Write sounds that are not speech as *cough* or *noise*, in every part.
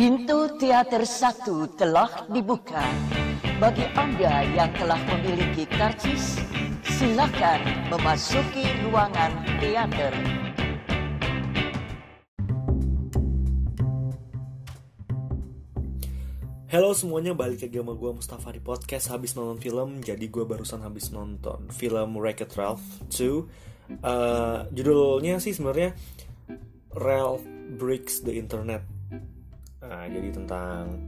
Pintu teater satu telah dibuka. Bagi Anda yang telah memiliki karcis, silakan memasuki ruangan teater. Halo semuanya, balik lagi sama gue Mustafa di podcast Habis nonton film, jadi gue barusan habis nonton film Wreck-It Ralph 2 uh, Judulnya sih sebenarnya Ralph Breaks the Internet Nah, jadi tentang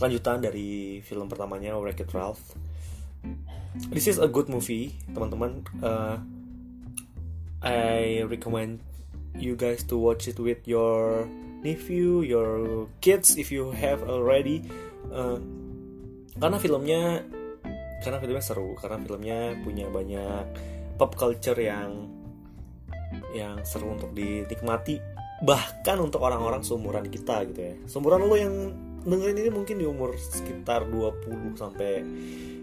kelanjutan dari film pertamanya Wreck-It Ralph. This is a good movie, teman-teman. Uh, I recommend you guys to watch it with your nephew, your kids if you have already. Uh, karena filmnya karena filmnya seru karena filmnya punya banyak pop culture yang yang seru untuk dinikmati bahkan untuk orang-orang seumuran kita gitu ya. Seumuran lo yang dengerin ini mungkin di umur sekitar 20 sampai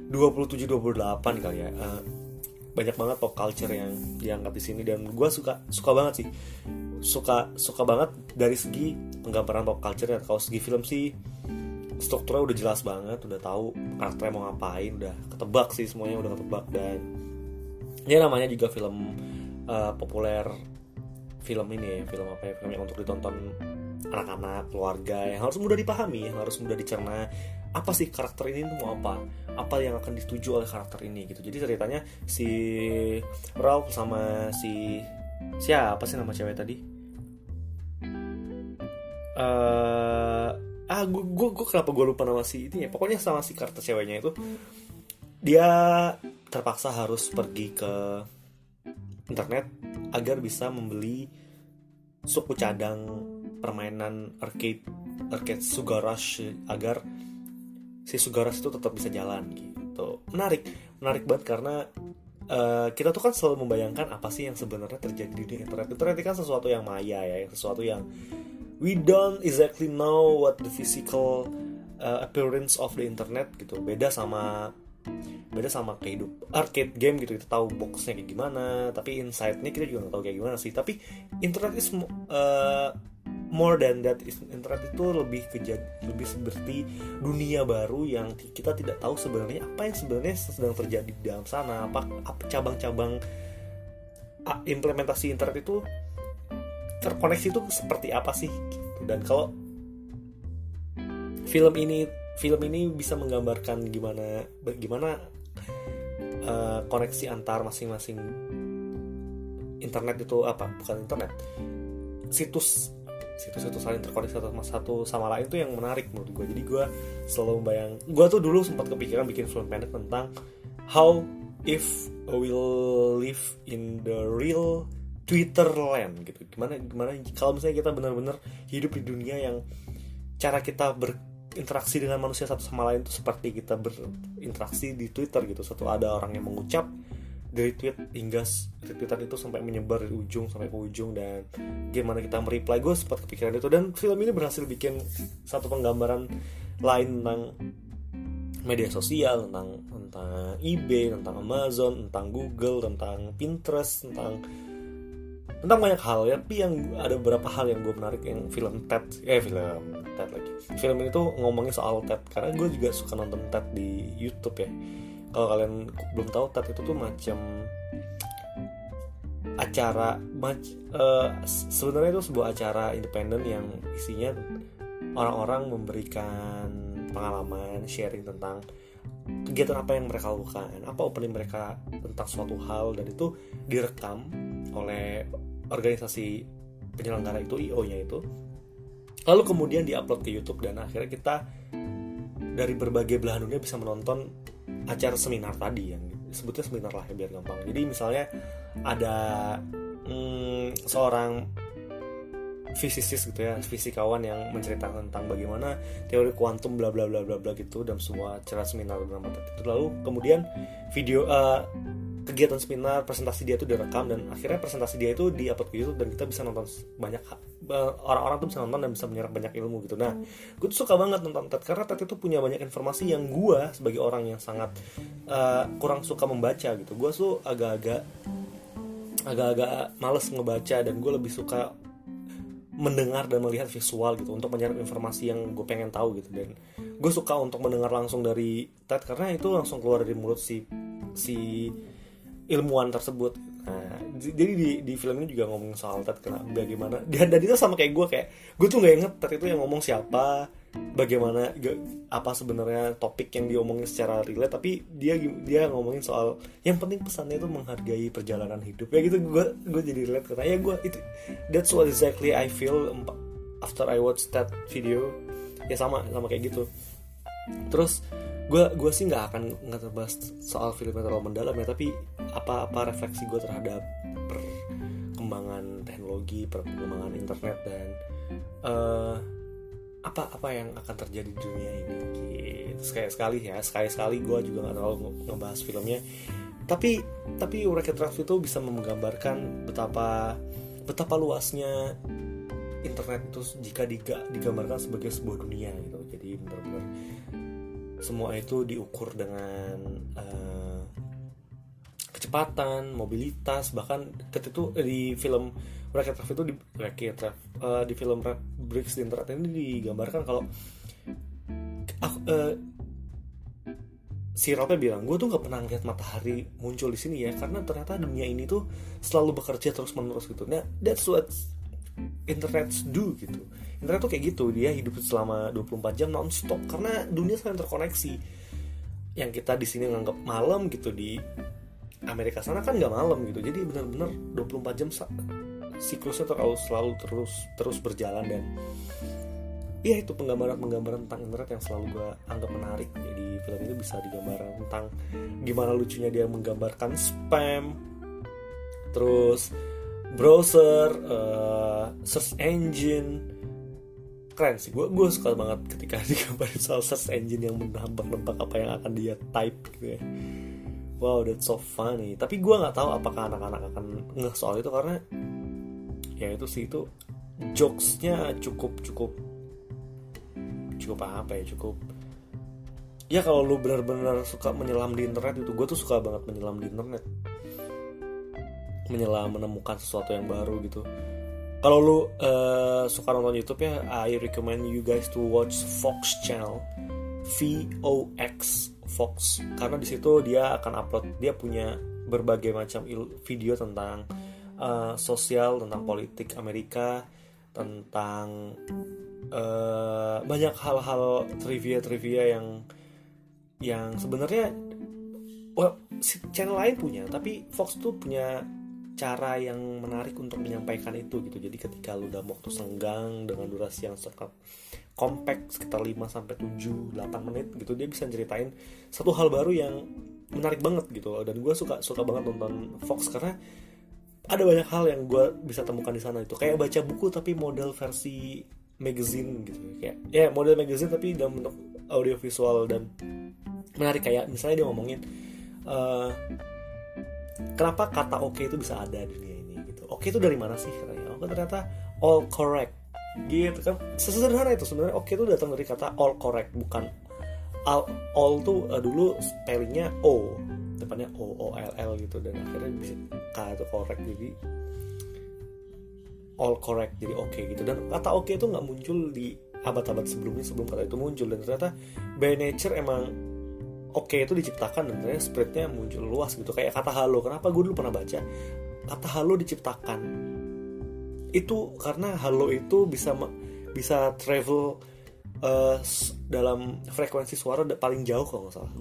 27 28 kali ya. Uh, banyak banget pop culture yang diangkat di sini. Dan gue suka suka banget sih. Suka suka banget dari segi penggambaran pop culture kalau segi film sih strukturnya udah jelas banget udah tahu karakternya mau ngapain udah ketebak sih semuanya udah ketebak. Dan ya namanya juga film uh, populer film ini ya film apa ya film yang untuk ditonton anak-anak keluarga yang harus mudah dipahami yang harus mudah dicerna. Apa sih karakter ini tuh mau apa? Apa yang akan dituju oleh karakter ini gitu. Jadi ceritanya si Ralph sama si siapa sih nama cewek tadi? Uh, ah gue gue gue kenapa gue lupa nama si ini ya pokoknya sama si karakter ceweknya itu dia terpaksa harus pergi ke internet agar bisa membeli suku cadang permainan arcade arcade Sugar Rush agar si Sugar Rush itu tetap bisa jalan gitu. Menarik menarik banget karena uh, kita tuh kan selalu membayangkan apa sih yang sebenarnya terjadi di internet. Internet itu kan sesuatu yang maya ya sesuatu yang we don't exactly know what the physical uh, appearance of the internet gitu. Beda sama beda sama kehidup arcade game gitu kita tahu boxnya kayak gimana tapi inside-nya kita juga nggak tahu kayak gimana sih. Tapi internet is uh, more than that internet itu lebih kejad lebih seperti dunia baru yang kita tidak tahu sebenarnya apa yang sebenarnya sedang terjadi di dalam sana apa cabang-cabang implementasi internet itu terkoneksi itu seperti apa sih? Dan kalau film ini film ini bisa menggambarkan gimana gimana uh, koneksi antar masing-masing internet itu apa? Bukan internet. Situs situs-situs saling terkoneksi satu sama satu sama lain itu yang menarik menurut gue jadi gue selalu membayang gue tuh dulu sempat kepikiran bikin film pendek tentang how if we live in the real Twitter land gitu. Gimana gimana kalau misalnya kita benar-benar hidup di dunia yang cara kita berinteraksi dengan manusia satu sama lain itu seperti kita berinteraksi di Twitter gitu. Satu ada orang yang mengucap dari tweet hingga retweetan itu sampai menyebar dari ujung sampai ke ujung dan gimana kita mereply. Gue sempat kepikiran itu dan film ini berhasil bikin satu penggambaran lain tentang media sosial tentang tentang eBay tentang Amazon tentang Google tentang Pinterest tentang tentang banyak hal ya. Tapi yang ada beberapa hal yang gue menarik yang film TED eh film TED lagi. Film ini tuh ngomongin soal TED. Karena gue juga suka nonton TED di YouTube ya. Kalau kalian belum tahu TED itu tuh macam acara mac, uh, sebenarnya itu sebuah acara independen yang isinya orang-orang memberikan pengalaman sharing tentang kegiatan apa yang mereka lakukan apa opening mereka tentang suatu hal dan itu direkam oleh organisasi penyelenggara itu IO-nya itu. Lalu kemudian diupload ke YouTube dan akhirnya kita dari berbagai belahan dunia bisa menonton acara seminar tadi yang sebutnya seminar lah ya biar gampang. Jadi misalnya ada hmm, seorang fisisis gitu ya fisikawan yang menceritakan tentang bagaimana teori kuantum bla bla bla bla bla gitu dalam semua acara seminar dalam itu lalu kemudian video uh, kegiatan seminar presentasi dia itu direkam dan akhirnya presentasi dia itu di upload ke YouTube dan kita bisa nonton banyak orang-orang tuh bisa nonton dan bisa menyerap banyak ilmu gitu. Nah gue tuh suka banget nonton TED karena TED itu punya banyak informasi yang gue sebagai orang yang sangat uh, kurang suka membaca gitu. Gue tuh agak-agak agak-agak males ngebaca dan gue lebih suka mendengar dan melihat visual gitu untuk menyerap informasi yang gue pengen tahu gitu. Dan gue suka untuk mendengar langsung dari Ted karena itu langsung keluar dari mulut si si ilmuwan tersebut. Nah. Jadi di di film ini juga ngomong soal Ted kena bagaimana dan dan itu sama kayak gue kayak gue tuh nggak inget Ted itu yang ngomong siapa bagaimana apa sebenarnya topik yang diomongin secara relate tapi dia dia ngomongin soal yang penting pesannya itu menghargai perjalanan hidup. Ya gitu gue gue jadi relate karena ya gue itu that's what exactly I feel after I watch that video. Ya sama sama kayak gitu. Terus gue gue sih nggak akan nggak terbahas soal film yang terlalu mendalam ya tapi apa apa refleksi gue terhadap perkembangan teknologi perkembangan internet dan uh, apa apa yang akan terjadi di dunia ini gitu. Sekali sekali ya sekali sekali gue juga nggak terlalu ngebahas filmnya. Tapi tapi Wreck-It Ralph itu bisa menggambarkan betapa betapa luasnya internet itu jika diga, digambarkan sebagai sebuah dunia gitu. Jadi benar-benar semua itu diukur dengan uh, kecepatan mobilitas bahkan ketika itu di film Wreck-It Ralph itu di Ralph uh, di film Bricks di internet ini digambarkan kalau aku, uh, si Ralphnya bilang gue tuh nggak pernah ngeliat matahari muncul di sini ya karena ternyata dunia ini tuh selalu bekerja terus menerus gitu. Nah that's what internet do gitu. Internet tuh kayak gitu dia hidup selama 24 jam nonstop karena dunia selalu terkoneksi. Yang kita di sini nganggap malam gitu di Amerika sana kan nggak malam gitu. Jadi benar-benar 24 jam siklusnya terlalu selalu terus terus berjalan dan ya itu penggambaran-penggambaran tentang internet yang selalu gue anggap menarik. Jadi film ini bisa digambarkan tentang gimana lucunya dia menggambarkan spam terus browser uh, search engine. Keren sih gue gue suka banget ketika *laughs* digambarin soal search engine yang menambah-nambah apa yang akan dia type gitu ya. Wow that's so funny. Tapi gue nggak tahu apakah anak-anak akan ngeh soal itu karena ya itu sih itu jokesnya cukup cukup cukup apa ya cukup. Ya kalau lu benar-benar suka menyelam di internet itu gue tuh suka banget menyelam di internet menyelam menemukan sesuatu yang baru gitu. Kalau lu uh, suka nonton YouTube ya I recommend you guys to watch Fox channel V O X Fox. Karena di situ dia akan upload dia punya berbagai macam video tentang uh, sosial tentang politik Amerika tentang uh, banyak hal-hal trivia-trivia yang yang sebenarnya well, channel lain punya tapi Fox tuh punya cara yang menarik untuk menyampaikan itu gitu. Jadi ketika lu udah waktu senggang dengan durasi yang sangat compact sekitar 5 sampai 7 8 menit gitu dia bisa ceritain satu hal baru yang menarik banget gitu dan gue suka suka banget nonton Fox karena ada banyak hal yang gue bisa temukan di sana itu kayak baca buku tapi model versi magazine gitu. Kayak ya model magazine tapi dalam bentuk audio visual dan menarik. Kayak misalnya dia ngomongin uh, kenapa kata oke okay itu bisa ada di dunia ini gitu. Oke okay itu dari mana sih? Katanya oke ternyata all correct gitu kan. Sesederhana itu sebenarnya oke okay itu datang dari kata all correct bukan all, all tuh uh, dulu spellingnya o depannya O O L L gitu dan akhirnya bisa K itu correct jadi all correct jadi oke okay gitu. Dan kata oke okay itu nggak muncul di abad-abad sebelumnya sebelum kata itu muncul dan ternyata by nature emang oke okay itu diciptakan dan ternyata spreadnya muncul luas gitu. Kayak kata halo kenapa gue dulu pernah baca? Kata halo diciptakan. Itu karena halo itu bisa bisa travel uh, dalam frekuensi suara paling jauh kalau nggak salah.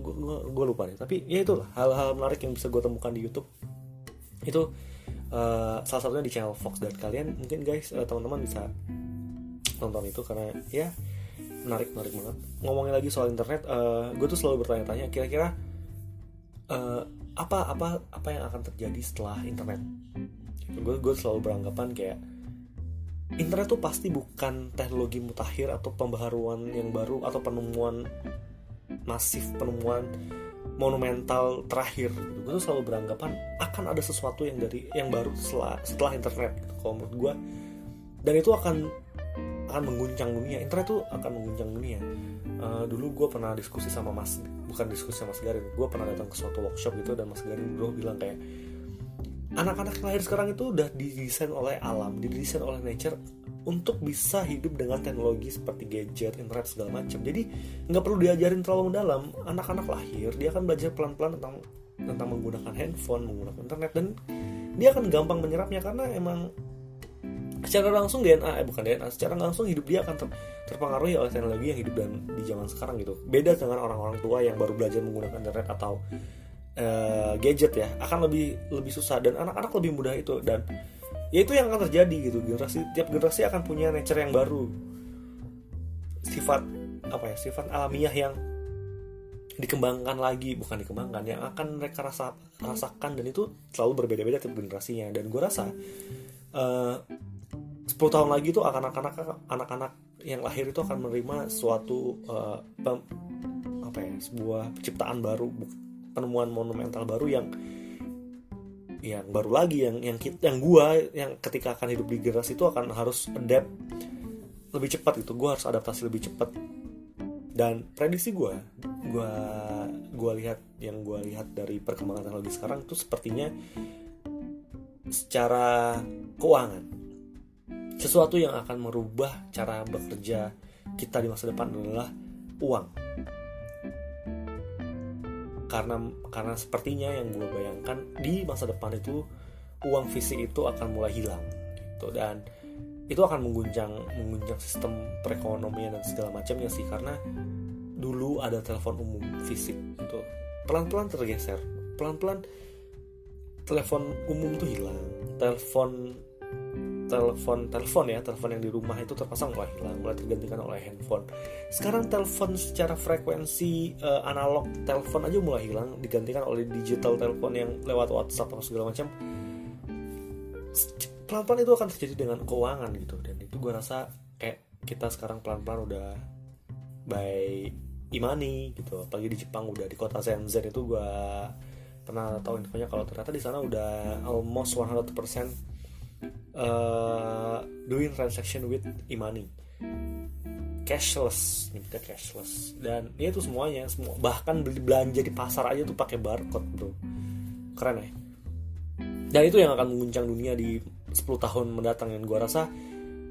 Gue lupa nih tapi ya itulah hal-hal menarik yang bisa gue temukan di YouTube. Itu uh, salah satunya di channel Fox. Dan kalian mungkin guys uh, teman-teman bisa nonton itu karena ya menarik menarik banget. Ngomongin lagi soal internet uh, gue tuh selalu bertanya-tanya kira-kira uh, apa apa apa yang akan terjadi setelah internet? Gue gue selalu beranggapan kayak internet tuh pasti bukan teknologi mutakhir atau pembaharuan yang baru atau penemuan masif penemuan monumental terakhir gitu. gue tuh selalu beranggapan akan ada sesuatu yang dari yang baru setelah setelah internet gitu. Kalau menurut gue dan itu akan akan mengguncang dunia internet tuh akan mengguncang dunia uh, dulu gue pernah diskusi sama mas bukan diskusi sama mas Garin gue pernah datang ke suatu workshop gitu dan mas Garin bro bilang kayak anak-anak lahir sekarang itu udah didesain oleh alam, didesain oleh nature untuk bisa hidup dengan teknologi seperti gadget, internet segala macam. Jadi nggak perlu diajarin terlalu mendalam. Anak-anak lahir dia akan belajar pelan-pelan tentang tentang menggunakan handphone, menggunakan internet dan dia akan gampang menyerapnya karena emang secara langsung DNA eh bukan DNA secara langsung hidup dia akan ter, terpengaruhi oleh teknologi yang hidup dan di zaman sekarang gitu. Beda dengan orang-orang tua yang baru belajar menggunakan internet atau uh, gadget ya akan lebih lebih susah dan anak-anak lebih mudah itu dan ya itu yang akan terjadi gitu. Generasi tiap generasi akan punya nature yang baru. Sifat apa ya sifat alamiah yang dikembangkan lagi bukan dikembangkan yang akan mereka rasa rasakan dan itu selalu berbeda-beda tiap generasinya. Dan gue rasa uh, 10 tahun lagi tuh akan anak-anak anak-anak yang lahir itu akan menerima suatu uh, apa ya sebuah penciptaan baru penemuan monumental baru yang yang baru lagi yang yang kita yang gua yang ketika akan hidup di generasi itu akan harus adapt lebih cepat gitu. Gua harus adaptasi lebih cepat. Dan prediksi gua gua gua lihat yang gua lihat dari perkembangan teknologi sekarang tuh sepertinya secara keuangan sesuatu yang akan merubah cara bekerja kita di masa depan adalah uang. Karena karena sepertinya yang gue bayangkan di masa depan itu uang fisik itu akan mulai hilang gitu. Dan itu akan mengguncang mengguncang sistem perekonomian dan segala macamnya sih karena dulu ada telepon umum fisik itu pelan-pelan tergeser pelan-pelan telepon umum tuh hilang telepon telepon telepon ya telepon yang di rumah itu terpasang mulai hilang mulai tergantikan oleh handphone. Sekarang telepon secara frekuensi uh, analog telepon aja mulai hilang digantikan oleh digital telepon yang lewat WhatsApp atau segala macam. Pelan-pelan itu akan terjadi dengan keuangan gitu dan itu gue rasa kayak kita sekarang pelan-pelan udah by imani gitu apalagi di Jepang udah di kota Shenzhen itu gue pernah tahu infonya kalau ternyata di sana udah almost 100% uh, doing transaction with e-money. Cashless kita cashless. Dan ya itu semuanya semua bahkan beli belanja di pasar aja tuh pakai barcode bro. Keren ya? Dan itu yang akan mengguncang dunia di 10 tahun mendatang yang gue rasa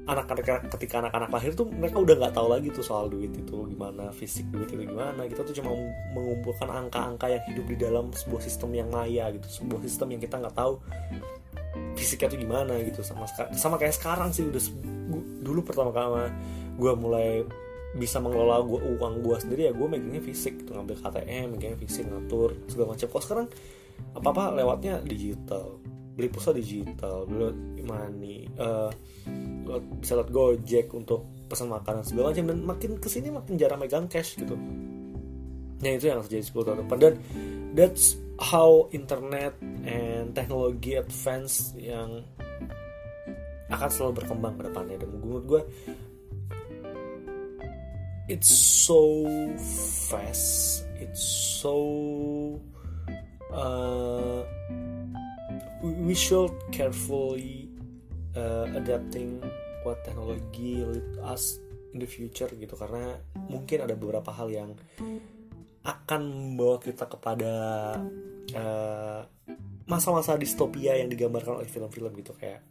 anak-anak ketika anak-anak lahir tuh mereka udah nggak tahu lagi tuh soal duit itu gimana fisik duit itu gimana. Kita tuh cuma mengumpulkan angka-angka yang hidup di dalam sebuah sistem yang maya gitu sebuah sistem yang kita nggak tahu fisiknya tuh gimana gitu sama sama kayak sekarang sih udah dulu pertama kali gue mulai bisa mengelola gua uang gue sendiri ya gue megangnya fisik gitu ngambil KTM megangnya fisik ngatur segala macam. Kok sekarang apa apa lewatnya digital. Beli pulsa digital beli money uh, bisa lihat gojek untuk pesan makanan segala macam. Dan makin ke sini makin jarang megang cash gitu. Nah itu yang terjadi 10 tahun depan. Dan that's how internet and teknologi advance yang akan selalu berkembang ke depannya. Dan menurut gue it's so fast it's so uh, we should carefully uh, adapting what technology lead us in the future gitu. Karena mungkin ada beberapa hal yang akan membawa kita kepada masa masa-masa distopia yang digambarkan oleh film-film gitu kayak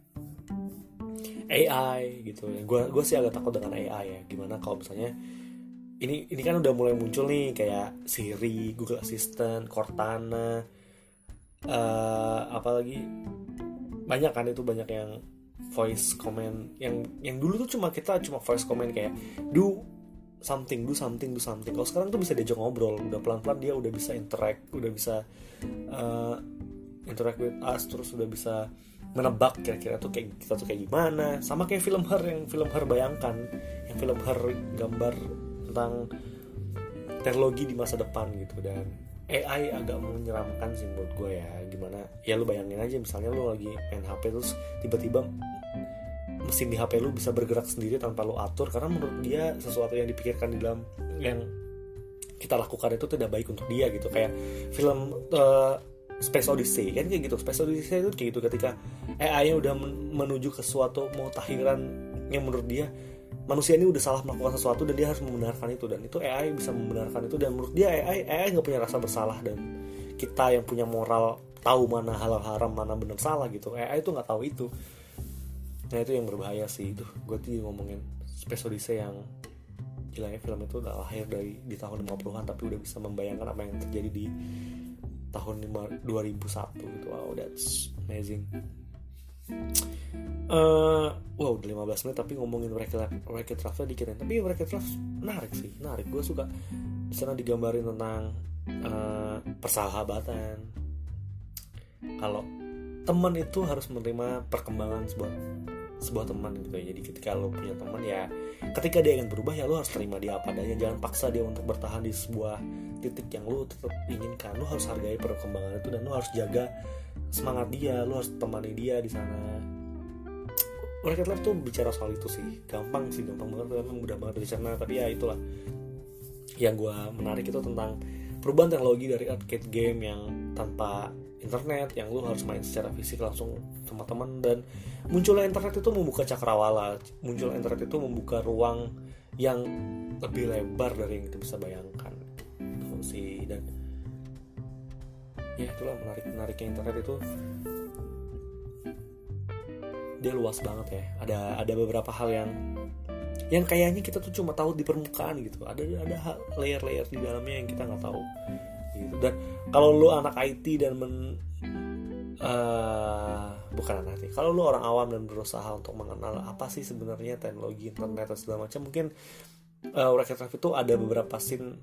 AI gitu. Ya gue gue sih agak takut dengan AI ya. Gimana kalau misalnya ini ini kan udah mulai muncul nih kayak Siri Google Assistant Cortana uh, apalagi banyak kan itu banyak yang voice comment. Yang yang dulu tuh cuma kita cuma voice comment kayak do something do something do something. Kalau sekarang tuh bisa diajak ngobrol udah pelan pelan dia udah bisa interact udah bisa uh, interact with us terus udah bisa menebak kira-kira tuh kayak kita tuh kayak gimana. Sama kayak film her yang film her bayangkan. Yang film her gambar tentang teknologi di masa depan gitu. Dan AI agak menyeramkan sih buat gue ya. Gimana ya lu bayangin aja misalnya lu lagi main HP terus tiba-tiba mesin di HP lu bisa bergerak sendiri tanpa lu atur. Karena menurut dia sesuatu yang dipikirkan di dalam yang kita lakukan itu tidak baik untuk dia gitu. Kayak film uh, Space Odyssey kan kayak gitu. Space Odyssey itu kayak gitu ketika AI nya udah menuju ke suatu mau tahiran yang menurut dia manusia ini udah salah melakukan sesuatu dan dia harus membenarkan itu. Dan itu AI bisa membenarkan itu. Dan menurut dia AI AI nggak punya rasa bersalah. Dan kita yang punya moral tahu mana halal haram mana benar salah gitu. AI itu nggak tahu itu. Nah itu yang berbahaya sih itu. Gue tuh ngomongin Space Odyssey yang gilanya film itu udah lahir dari di tahun 50-an tapi udah bisa membayangkan apa yang terjadi di tahun 2001 gitu. Wow that's amazing. Uh, wow udah 15 menit tapi ngomongin Wreck-It Ralph dikit tapi Wreck-It Ralph menarik sih menarik. Gue suka di digambarin tentang uh, persahabatan. Kalau teman itu harus menerima perkembangan sebuah sebuah teman gitu ya. Jadi ketika lo punya teman ya ketika dia ingin berubah ya lo harus terima dia apa adanya. Jangan paksa dia untuk bertahan di sebuah titik yang lo tetap inginkan. Lo harus hargai perkembangan itu dan lo harus jaga semangat dia lo harus temani dia di sana. Rocket Lab tuh bicara soal itu sih. Gampang sih gampang banget. Tapi mudah banget sana. Tapi ya itulah. Yang gue menarik itu tentang perubahan teknologi dari arcade game yang tanpa internet yang lu harus main secara fisik langsung sama teman dan munculnya internet itu membuka cakrawala. Munculnya internet itu membuka ruang yang lebih lebar dari yang kita bisa bayangkan sih dan ya itulah menarik menariknya internet itu dia luas banget ya. Ada ada beberapa hal yang yang kayaknya kita tuh cuma tahu di permukaan gitu. Ada ada layer-layer di dalamnya yang kita nggak tahu gitu. Dan kalau lu anak IT dan men uh, bukan anak IT kalau lu orang awam dan berusaha untuk mengenal apa sih sebenarnya teknologi internet dan segala macam mungkin uh, Racket itu ada beberapa scene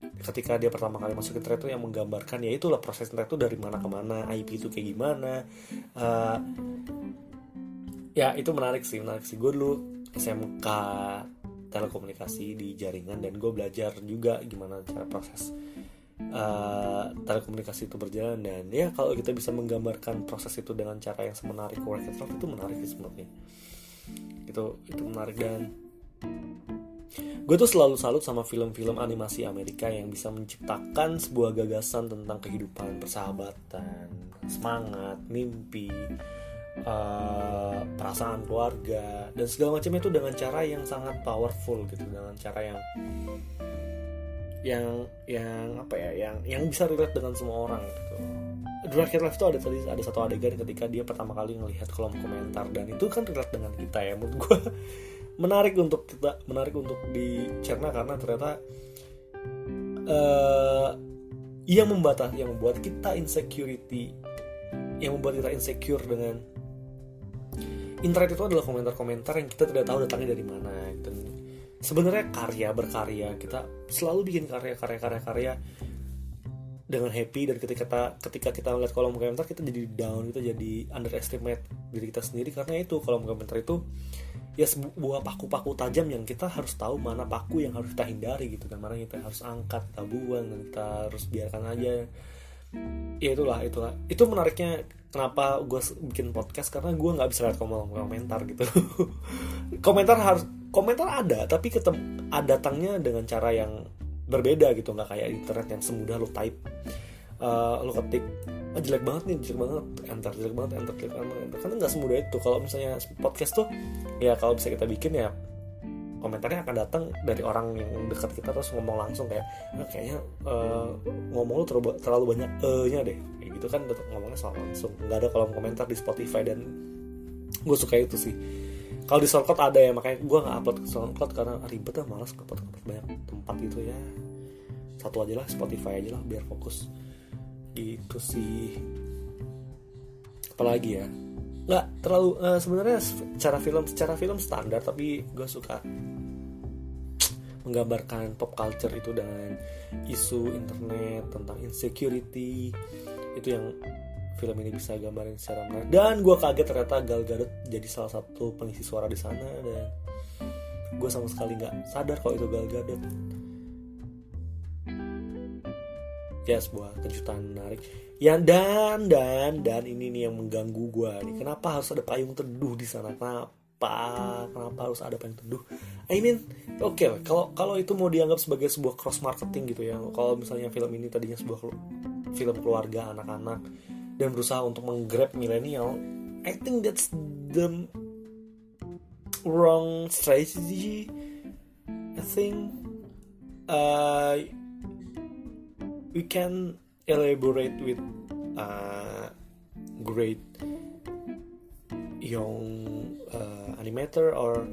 ketika dia pertama kali masuk internet itu yang menggambarkan ya itulah proses internet itu dari mana ke mana IP itu kayak gimana. Uh, ya itu menarik sih menarik sih. Gue dulu SMK telekomunikasi di jaringan dan gue belajar juga gimana cara proses uh, telekomunikasi itu berjalan. Dan ya kalau kita bisa menggambarkan proses itu dengan cara yang semenarik Work itu menarik sih sebenarnya. Itu itu menarik dan gue tuh selalu salut sama film-film animasi Amerika yang bisa menciptakan sebuah gagasan tentang kehidupan persahabatan semangat mimpi uh, perasaan keluarga dan segala macam itu dengan cara yang sangat powerful gitu dengan cara yang yang yang apa ya yang yang bisa relate dengan semua orang gitu. Drake Life tuh ada tadi ada satu adegan ketika dia pertama kali ngelihat kolom komentar dan itu kan relate dengan kita ya menurut gue menarik untuk kita menarik untuk dicerna karena ternyata uh, yang membatas yang membuat kita insecurity yang membuat kita insecure dengan internet itu adalah komentar-komentar yang kita tidak tahu datangnya dari mana dan sebenarnya karya berkarya kita selalu bikin karya-karya karya-karya dengan happy dan ketika kita ketika kita melihat kolom komentar kita jadi down kita jadi underestimate diri kita sendiri karena itu. Kolom komentar itu ya sebuah paku-paku tajam yang kita harus tahu mana paku yang harus kita hindari gitu dan mana yang kita harus angkat kita buang dan kita harus biarkan aja. Ya itulah itulah. Itu menariknya kenapa gue bikin podcast karena gue nggak bisa lihat komentar gitu. *laughs* Komentar harus komentar ada tapi ketem ada datangnya dengan cara yang berbeda gitu. Nggak kayak internet yang semudah lo type uh, lo ketik ah, jelek banget nih jelek banget. Enter jelek banget enter jelek banget enter. Kan nggak semudah itu. Kalau misalnya podcast tuh ya kalau bisa kita bikin ya komentarnya akan datang dari orang yang dekat kita terus ngomong langsung kayak ah, kayaknya uh, ngomong lu terlalu, banyak e nya deh. Kayak gitu kan ngomongnya soal langsung. Nggak ada kolom komentar di Spotify dan gue suka itu sih. Kalau di SoundCloud ada ya makanya gue nggak upload ke SoundCloud karena ribet lah malas upload ke banyak tempat gitu ya. Satu aja lah Spotify aja lah biar fokus gitu sih. Apalagi ya? Nggak terlalu uh, sebenarnya secara film secara film standar tapi gue suka menggambarkan pop culture itu dengan isu internet tentang insecurity. Itu yang film ini bisa gambarin secara menarik dan gue kaget ternyata Gal Gadot jadi salah satu pengisi suara di sana dan gue sama sekali nggak sadar kalau itu Gal Gadot ya sebuah kejutan menarik. Ya dan dan dan ini nih yang mengganggu gue nih. Kenapa harus ada payung teduh di sana? Kenapa? Kenapa harus ada payung teduh? I mean oke okay, kalau kalau itu mau dianggap sebagai sebuah cross marketing gitu ya. Kalau misalnya film ini tadinya sebuah film keluarga anak-anak dan berusaha untuk menggrab milenial I think that's the wrong strategy. I think uh, we can elaborate with uh, great young uh, animator or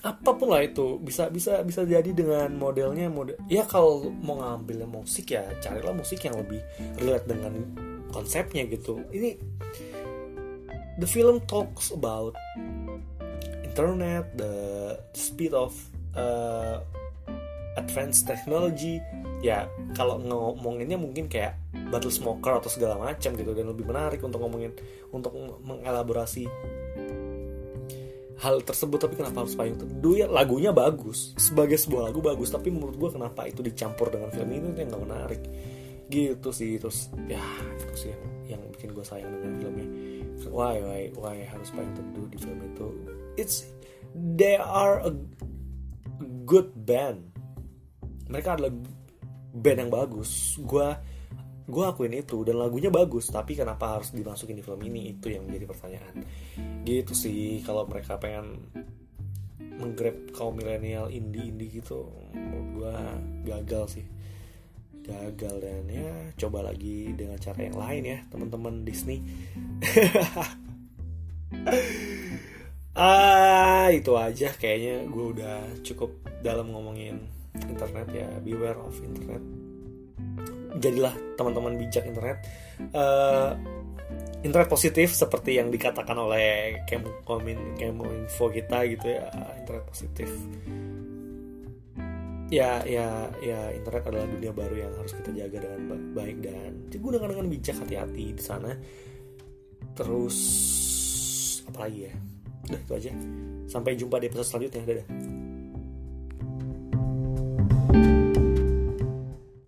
apa pun lah itu. Bisa bisa bisa jadi dengan modelnya model ya kalau mau ngambil musik ya carilah musik yang lebih relate dengan konsepnya gitu. Ini the film talks about internet the speed of uh, advanced technology ya kalau ngomonginnya mungkin kayak battle smoker atau segala macam gitu dan lebih menarik untuk ngomongin untuk mengelaborasi hal tersebut. Tapi kenapa harus payung? Teduh ya lagunya bagus. Sebagai sebuah lagu bagus tapi menurut gue kenapa itu dicampur dengan film ini itu yang gak menarik? Gitu sih terus ya itu sih yang, yang bikin gue sayang dengan filmnya. Why why why harus payung teduh di film itu? It's they are a good band. Mereka adalah band yang bagus gue gue akuin itu dan lagunya bagus tapi kenapa harus dimasukin di film ini? Itu yang menjadi pertanyaan. Gitu sih kalau mereka pengen menggrab kaum milenial indie indie gitu gue gagal sih. Gagal dan ya coba lagi dengan cara yang lain ya teman-teman Disney. *laughs* Ah itu aja kayaknya gue udah cukup dalam ngomongin internet ya beware of internet. Jadilah teman-teman bijak internet. Uh, internet positif seperti yang dikatakan oleh Kemokomin Kemoinfo kita gitu ya internet positif. Ya ya ya internet adalah dunia baru yang harus kita jaga dengan baik dan gunakan dengan bijak hati-hati di sana. Terus apa lagi ya? Udah itu aja. Sampai jumpa di episode selanjutnya. Dadah